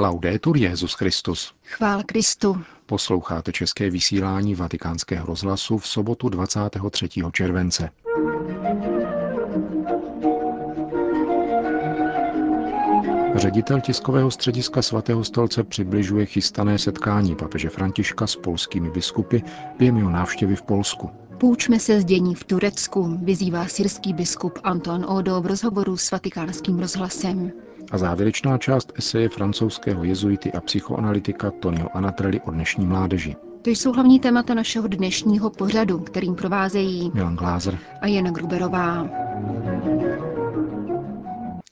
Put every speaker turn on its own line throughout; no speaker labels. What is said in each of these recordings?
Laudetur Jezus Christus.
Chvál Kristu.
Posloucháte české vysílání Vatikánského rozhlasu v sobotu 23. července. Ředitel tiskového střediska svatého stolce přibližuje chystané setkání papeže Františka s polskými biskupy během jeho návštěvy v Polsku.
Poučme se z dění v Turecku, vyzývá syrský biskup Anton Odo v rozhovoru s vatikánským rozhlasem.
A závěrečná část eseje francouzského jezuity a psychoanalytika Tonio Anatrelli o dnešní mládeži.
To jsou hlavní témata našeho dnešního pořadu, kterým provázejí
Milan Glázer
a Jana Gruberová.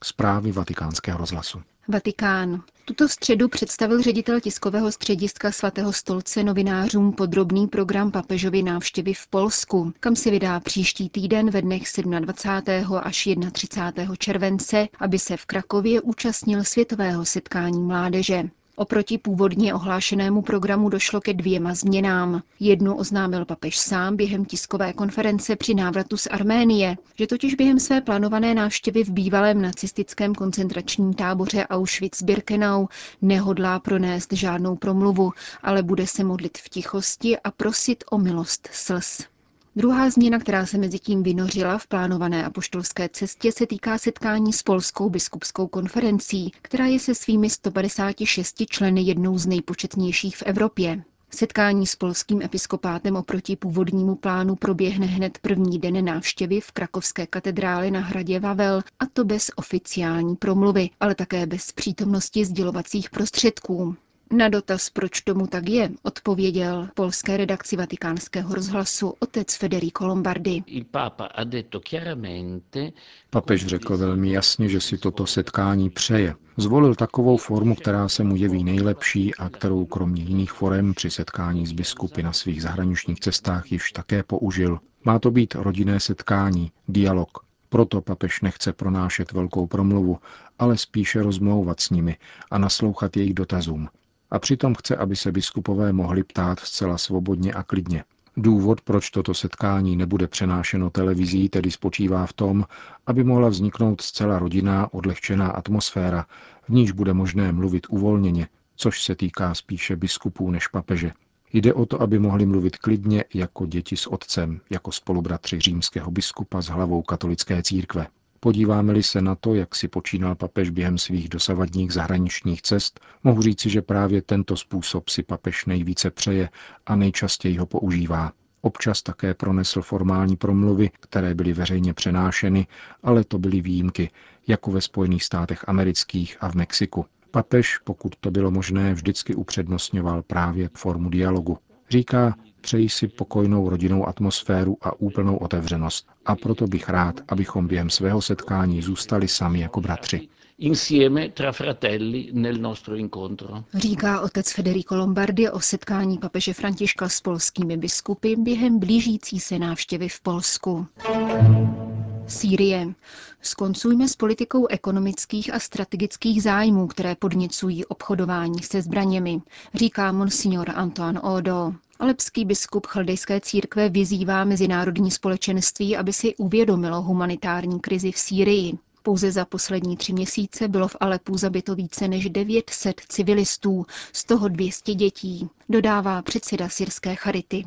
Zprávy vatikánského rozhlasu.
Vatikán. Tuto středu představil ředitel tiskového střediska svatého stolce novinářům podrobný program papežovy návštěvy v Polsku, kam se vydá příští týden ve dnech 27. až 31. července, aby se v Krakově účastnil světového setkání mládeže. Oproti původně ohlášenému programu došlo ke dvěma změnám. Jednu oznámil papež sám během tiskové konference při návratu z Arménie, že totiž během své plánované návštěvy v bývalém nacistickém koncentračním táboře Auschwitz-Birkenau nehodlá pronést žádnou promluvu, ale bude se modlit v tichosti a prosit o milost slz. Druhá změna, která se mezi tím vynořila v plánované apoštolské cestě, se týká setkání s Polskou biskupskou konferencí, která je se svými 156 členy jednou z nejpočetnějších v Evropě. Setkání s polským episkopátem oproti původnímu plánu proběhne hned první den návštěvy v krakovské katedrále na hradě Vavel, a to bez oficiální promluvy, ale také bez přítomnosti sdělovacích prostředků. Na dotaz, proč tomu tak je, odpověděl polské redakci vatikánského rozhlasu otec Federico Lombardi.
Papež řekl velmi jasně, že si toto setkání přeje. Zvolil takovou formu, která se mu jeví nejlepší a kterou kromě jiných forem při setkání s biskupy na svých zahraničních cestách již také použil. Má to být rodinné setkání, dialog, proto papež nechce pronášet velkou promluvu, ale spíše rozmlouvat s nimi a naslouchat jejich dotazům a přitom chce, aby se biskupové mohli ptát zcela svobodně a klidně. Důvod, proč toto setkání nebude přenášeno televizí, tedy spočívá v tom, aby mohla vzniknout zcela rodinná, odlehčená atmosféra, v níž bude možné mluvit uvolněně, což se týká spíše biskupů než papeže. Jde o to, aby mohli mluvit klidně jako děti s otcem, jako spolubratři římského biskupa s hlavou katolické církve. Podíváme-li se na to, jak si počínal papež během svých dosavadních zahraničních cest, mohu říci, že právě tento způsob si papež nejvíce přeje a nejčastěji ho používá. Občas také pronesl formální promluvy, které byly veřejně přenášeny, ale to byly výjimky, jako ve Spojených státech amerických a v Mexiku. Papež, pokud to bylo možné, vždycky upřednostňoval právě formu dialogu. Říká, Přeji si pokojnou rodinnou atmosféru a úplnou otevřenost. A proto bych rád, abychom během svého setkání zůstali sami jako bratři.
Říká otec Federico Lombardi o setkání papeže Františka s polskými biskupy během blížící se návštěvy v Polsku. Sýrie. Skoncujme s politikou ekonomických a strategických zájmů, které podněcují obchodování se zbraněmi, říká monsignor Antoine Odo. Alepský biskup chaldejské církve vyzývá mezinárodní společenství, aby si uvědomilo humanitární krizi v Sýrii. Pouze za poslední tři měsíce bylo v Alepu zabito více než 900 civilistů, z toho 200 dětí, dodává předseda syrské charity.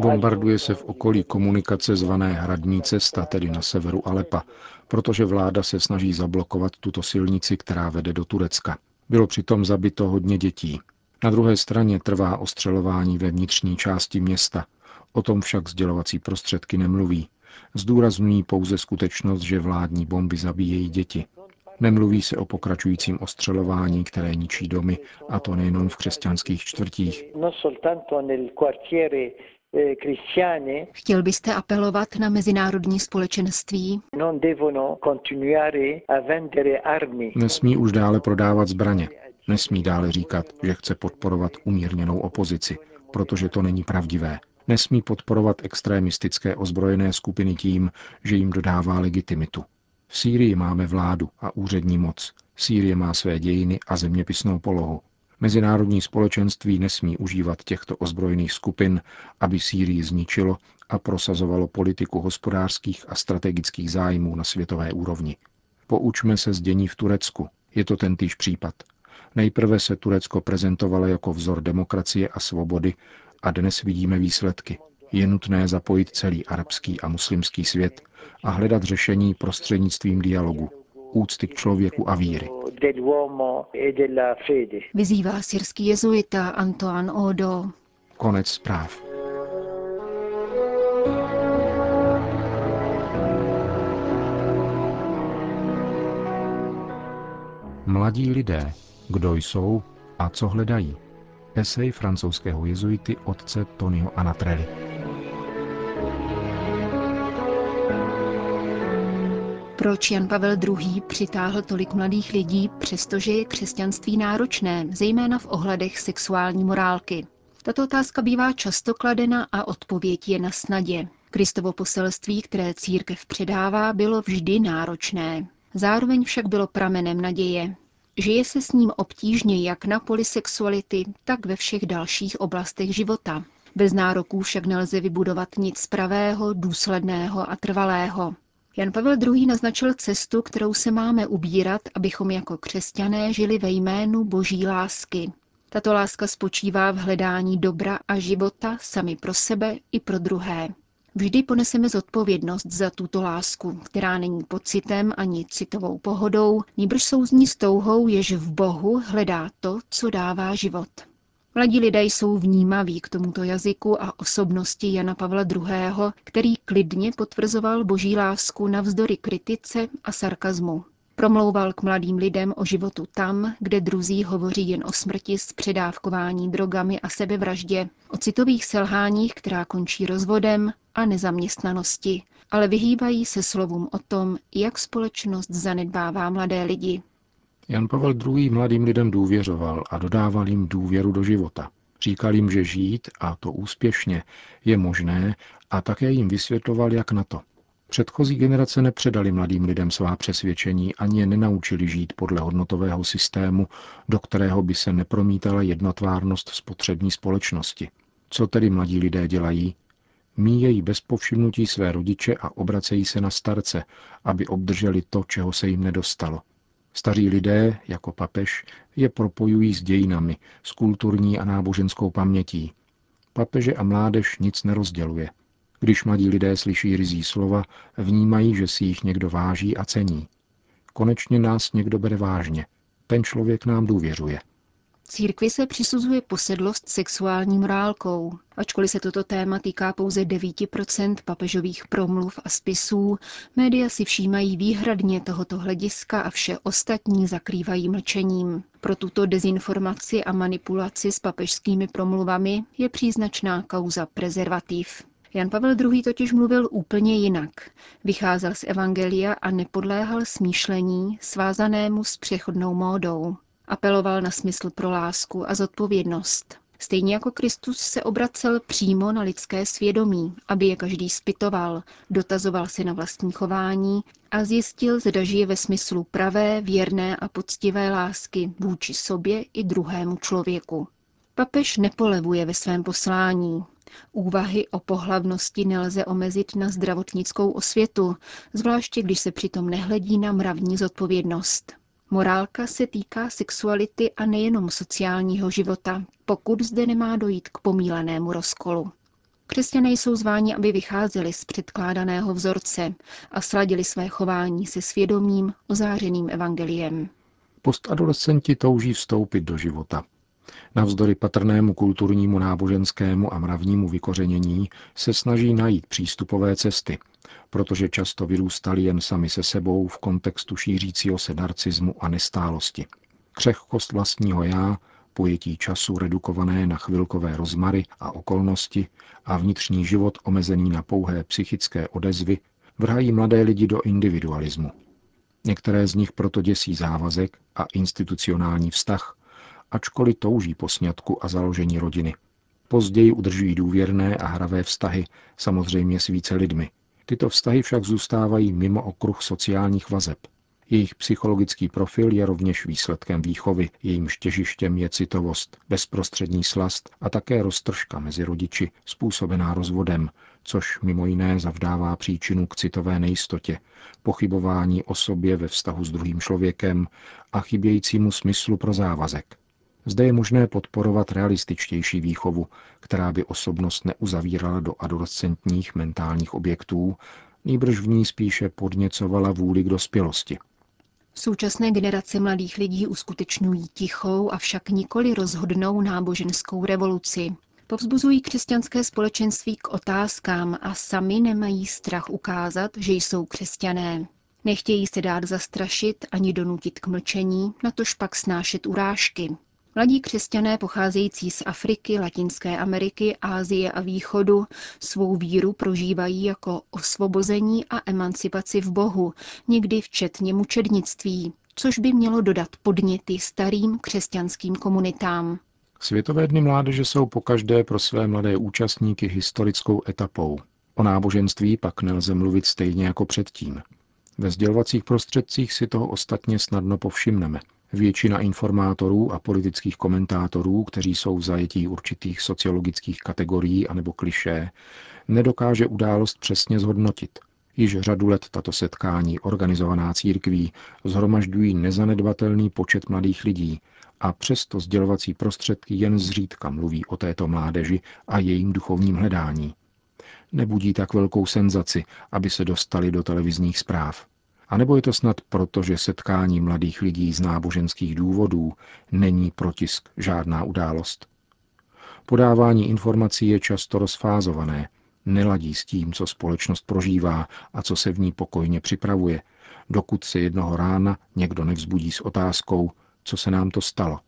Bombarduje se v okolí komunikace zvané Hradní cesta, tedy na severu Alepa, protože vláda se snaží zablokovat tuto silnici, která vede do Turecka. Bylo přitom zabito hodně dětí. Na druhé straně trvá ostřelování ve vnitřní části města. O tom však sdělovací prostředky nemluví. Zdůrazňují pouze skutečnost, že vládní bomby zabíjejí děti. Nemluví se o pokračujícím ostřelování, které ničí domy, a to nejenom v křesťanských čtvrtích.
Chtěl byste apelovat na mezinárodní společenství?
Nesmí už dále prodávat zbraně. Nesmí dále říkat, že chce podporovat umírněnou opozici, protože to není pravdivé. Nesmí podporovat extremistické ozbrojené skupiny tím, že jim dodává legitimitu. V Sýrii máme vládu a úřední moc. Sýrie má své dějiny a zeměpisnou polohu. Mezinárodní společenství nesmí užívat těchto ozbrojených skupin, aby Sýrii zničilo a prosazovalo politiku hospodářských a strategických zájmů na světové úrovni. Poučme se z dění v Turecku, Je to tentýž případ. Nejprve se Turecko prezentovalo jako vzor demokracie a svobody a dnes vidíme výsledky. Je nutné zapojit celý arabský a muslimský svět a hledat řešení prostřednictvím dialogu, úcty k člověku a víry.
Vyzývá syrský jezuita Antoine Odo.
Konec zpráv. Mladí lidé, kdo jsou a co hledají. Esej francouzského jezuity otce Tonio Anatrelli.
Proč Jan Pavel II. přitáhl tolik mladých lidí, přestože je křesťanství náročné, zejména v ohledech sexuální morálky? Tato otázka bývá často kladena a odpověď je na snadě. Kristovo poselství, které církev předává, bylo vždy náročné. Zároveň však bylo pramenem naděje. Žije se s ním obtížně jak na poli sexuality, tak ve všech dalších oblastech života. Bez nároků však nelze vybudovat nic pravého, důsledného a trvalého. Jan Pavel II. naznačil cestu, kterou se máme ubírat, abychom jako křesťané žili ve jménu boží lásky. Tato láska spočívá v hledání dobra a života sami pro sebe i pro druhé. Vždy poneseme zodpovědnost za tuto lásku, která není pocitem ani citovou pohodou, níbrž souzní s touhou, jež v Bohu hledá to, co dává život. Mladí lidé jsou vnímaví k tomuto jazyku a osobnosti Jana Pavla II., který klidně potvrzoval boží lásku navzdory kritice a sarkazmu. Promlouval k mladým lidem o životu tam, kde druzí hovoří jen o smrti z předávkování drogami a sebevraždě, o citových selháních, která končí rozvodem a nezaměstnanosti, ale vyhýbají se slovům o tom, jak společnost zanedbává mladé lidi.
Jan Pavel II. mladým lidem důvěřoval a dodával jim důvěru do života. Říkal jim, že žít, a to úspěšně, je možné a také jim vysvětloval, jak na to. Předchozí generace nepředali mladým lidem svá přesvědčení ani je nenaučili žít podle hodnotového systému, do kterého by se nepromítala jednotvárnost spotřební společnosti. Co tedy mladí lidé dělají? Míjejí bez povšimnutí své rodiče a obracejí se na starce, aby obdrželi to, čeho se jim nedostalo – Staří lidé, jako papež, je propojují s dějinami, s kulturní a náboženskou pamětí. Papeže a mládež nic nerozděluje. Když mladí lidé slyší rizí slova, vnímají, že si jich někdo váží a cení. Konečně nás někdo bere vážně. Ten člověk nám důvěřuje.
Církvi se přisuzuje posedlost sexuální morálkou. Ačkoliv se toto téma týká pouze 9% papežových promluv a spisů, média si všímají výhradně tohoto hlediska a vše ostatní zakrývají mlčením. Pro tuto dezinformaci a manipulaci s papežskými promluvami je příznačná kauza prezervativ. Jan Pavel II. totiž mluvil úplně jinak. Vycházel z Evangelia a nepodléhal smýšlení svázanému s přechodnou módou. Apeloval na smysl pro lásku a zodpovědnost. Stejně jako Kristus se obracel přímo na lidské svědomí, aby je každý spitoval, dotazoval se na vlastní chování a zjistil, zda žije ve smyslu pravé, věrné a poctivé lásky vůči sobě i druhému člověku. Papež nepolevuje ve svém poslání. Úvahy o pohlavnosti nelze omezit na zdravotnickou osvětu, zvláště když se přitom nehledí na mravní zodpovědnost. Morálka se týká sexuality a nejenom sociálního života, pokud zde nemá dojít k pomílenému rozkolu. Křesťané jsou zváni, aby vycházeli z předkládaného vzorce a sladili své chování se svědomím ozářeným evangeliem.
Postadolescenti touží vstoupit do života. Navzdory patrnému kulturnímu, náboženskému a mravnímu vykořenění se snaží najít přístupové cesty, protože často vyrůstali jen sami se sebou v kontextu šířícího se narcismu a nestálosti. Křehkost vlastního já, pojetí času redukované na chvilkové rozmary a okolnosti a vnitřní život omezený na pouhé psychické odezvy vrhají mladé lidi do individualismu. Některé z nich proto děsí závazek a institucionální vztah, ačkoliv touží po sňatku a založení rodiny. Později udržují důvěrné a hravé vztahy, samozřejmě s více lidmi, Tyto vztahy však zůstávají mimo okruh sociálních vazeb. Jejich psychologický profil je rovněž výsledkem výchovy, jejímž těžištěm je citovost, bezprostřední slast a také roztržka mezi rodiči, způsobená rozvodem, což mimo jiné zavdává příčinu k citové nejistotě, pochybování o sobě ve vztahu s druhým člověkem a chybějícímu smyslu pro závazek. Zde je možné podporovat realističtější výchovu, která by osobnost neuzavírala do adolescentních mentálních objektů, nýbrž v ní spíše podněcovala vůli k dospělosti.
Současné generace mladých lidí uskutečňují tichou, avšak nikoli rozhodnou náboženskou revoluci. Povzbuzují křesťanské společenství k otázkám a sami nemají strach ukázat, že jsou křesťané. Nechtějí se dát zastrašit ani donutit k mlčení, natož pak snášet urážky. Mladí křesťané pocházející z Afriky, Latinské Ameriky, Ázie a Východu svou víru prožívají jako osvobození a emancipaci v Bohu, někdy včetně mučednictví, což by mělo dodat podněty starým křesťanským komunitám.
Světové dny mládeže jsou pokaždé pro své mladé účastníky historickou etapou. O náboženství pak nelze mluvit stejně jako předtím. Ve sdělovacích prostředcích si toho ostatně snadno povšimneme – Většina informátorů a politických komentátorů, kteří jsou v zajetí určitých sociologických kategorií anebo klišé, nedokáže událost přesně zhodnotit. Již řadu let tato setkání organizovaná církví zhromažďují nezanedbatelný počet mladých lidí a přesto sdělovací prostředky jen zřídka mluví o této mládeži a jejím duchovním hledání. Nebudí tak velkou senzaci, aby se dostali do televizních zpráv. A nebo je to snad proto, že setkání mladých lidí z náboženských důvodů není protisk žádná událost. Podávání informací je často rozfázované, neladí s tím, co společnost prožívá a co se v ní pokojně připravuje, dokud se jednoho rána někdo nevzbudí s otázkou, co se nám to stalo.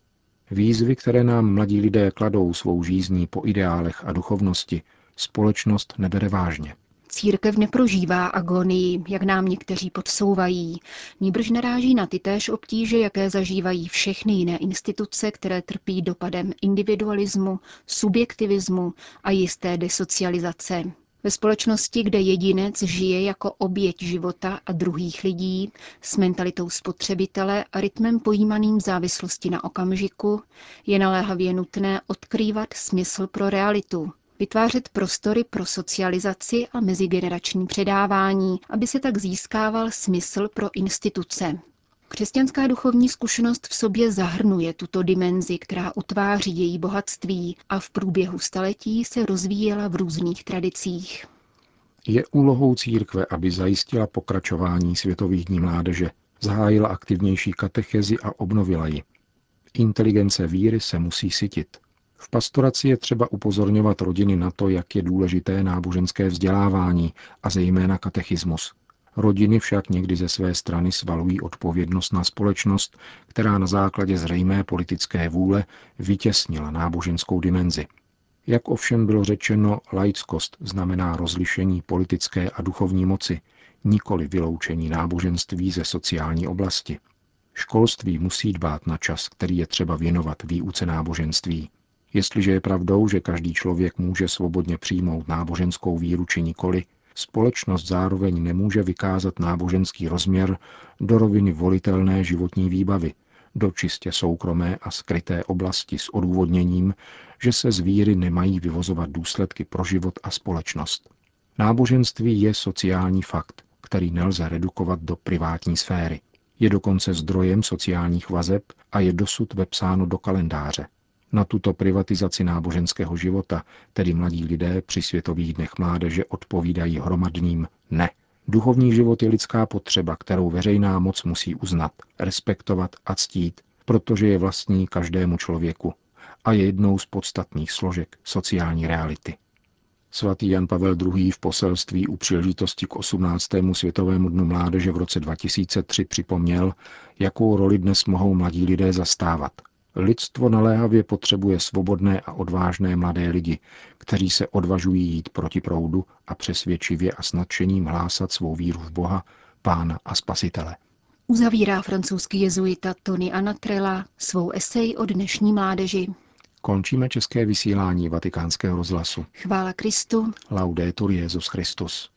Výzvy, které nám mladí lidé kladou svou žízní po ideálech a duchovnosti, společnost nebere vážně.
Církev neprožívá agonii, jak nám někteří podsouvají, níbrž naráží na ty též obtíže, jaké zažívají všechny jiné instituce, které trpí dopadem individualismu, subjektivismu a jisté desocializace. Ve společnosti, kde jedinec žije jako oběť života a druhých lidí, s mentalitou spotřebitele a rytmem pojímaným závislosti na okamžiku, je naléhavě nutné odkrývat smysl pro realitu, vytvářet prostory pro socializaci a mezigenerační předávání, aby se tak získával smysl pro instituce. Křesťanská duchovní zkušenost v sobě zahrnuje tuto dimenzi, která utváří její bohatství a v průběhu staletí se rozvíjela v různých tradicích.
Je úlohou církve, aby zajistila pokračování Světových dní mládeže, zahájila aktivnější katechezi a obnovila ji. Inteligence víry se musí sytit. V pastoraci je třeba upozorňovat rodiny na to, jak je důležité náboženské vzdělávání a zejména katechismus. Rodiny však někdy ze své strany svalují odpovědnost na společnost, která na základě zřejmé politické vůle vytěsnila náboženskou dimenzi. Jak ovšem bylo řečeno, laickost znamená rozlišení politické a duchovní moci, nikoli vyloučení náboženství ze sociální oblasti. Školství musí dbát na čas, který je třeba věnovat výuce náboženství. Jestliže je pravdou, že každý člověk může svobodně přijmout náboženskou víru či nikoli, společnost zároveň nemůže vykázat náboženský rozměr do roviny volitelné životní výbavy, do čistě soukromé a skryté oblasti s odůvodněním, že se z víry nemají vyvozovat důsledky pro život a společnost. Náboženství je sociální fakt, který nelze redukovat do privátní sféry. Je dokonce zdrojem sociálních vazeb a je dosud vepsáno do kalendáře. Na tuto privatizaci náboženského života, tedy mladí lidé při Světových dnech mládeže odpovídají hromadným ne. Duchovní život je lidská potřeba, kterou veřejná moc musí uznat, respektovat a ctít, protože je vlastní každému člověku a je jednou z podstatných složek sociální reality. Svatý Jan Pavel II. v poselství u příležitosti k 18. světovému dnu mládeže v roce 2003 připomněl, jakou roli dnes mohou mladí lidé zastávat Lidstvo naléhavě potřebuje svobodné a odvážné mladé lidi, kteří se odvažují jít proti proudu a přesvědčivě a s nadšením hlásat svou víru v Boha, Pána a Spasitele.
Uzavírá francouzský jezuita Tony Anatrela svou esej o dnešní mládeži.
Končíme české vysílání vatikánského rozhlasu.
Chvála Kristu.
Laudetur Jezus Christus.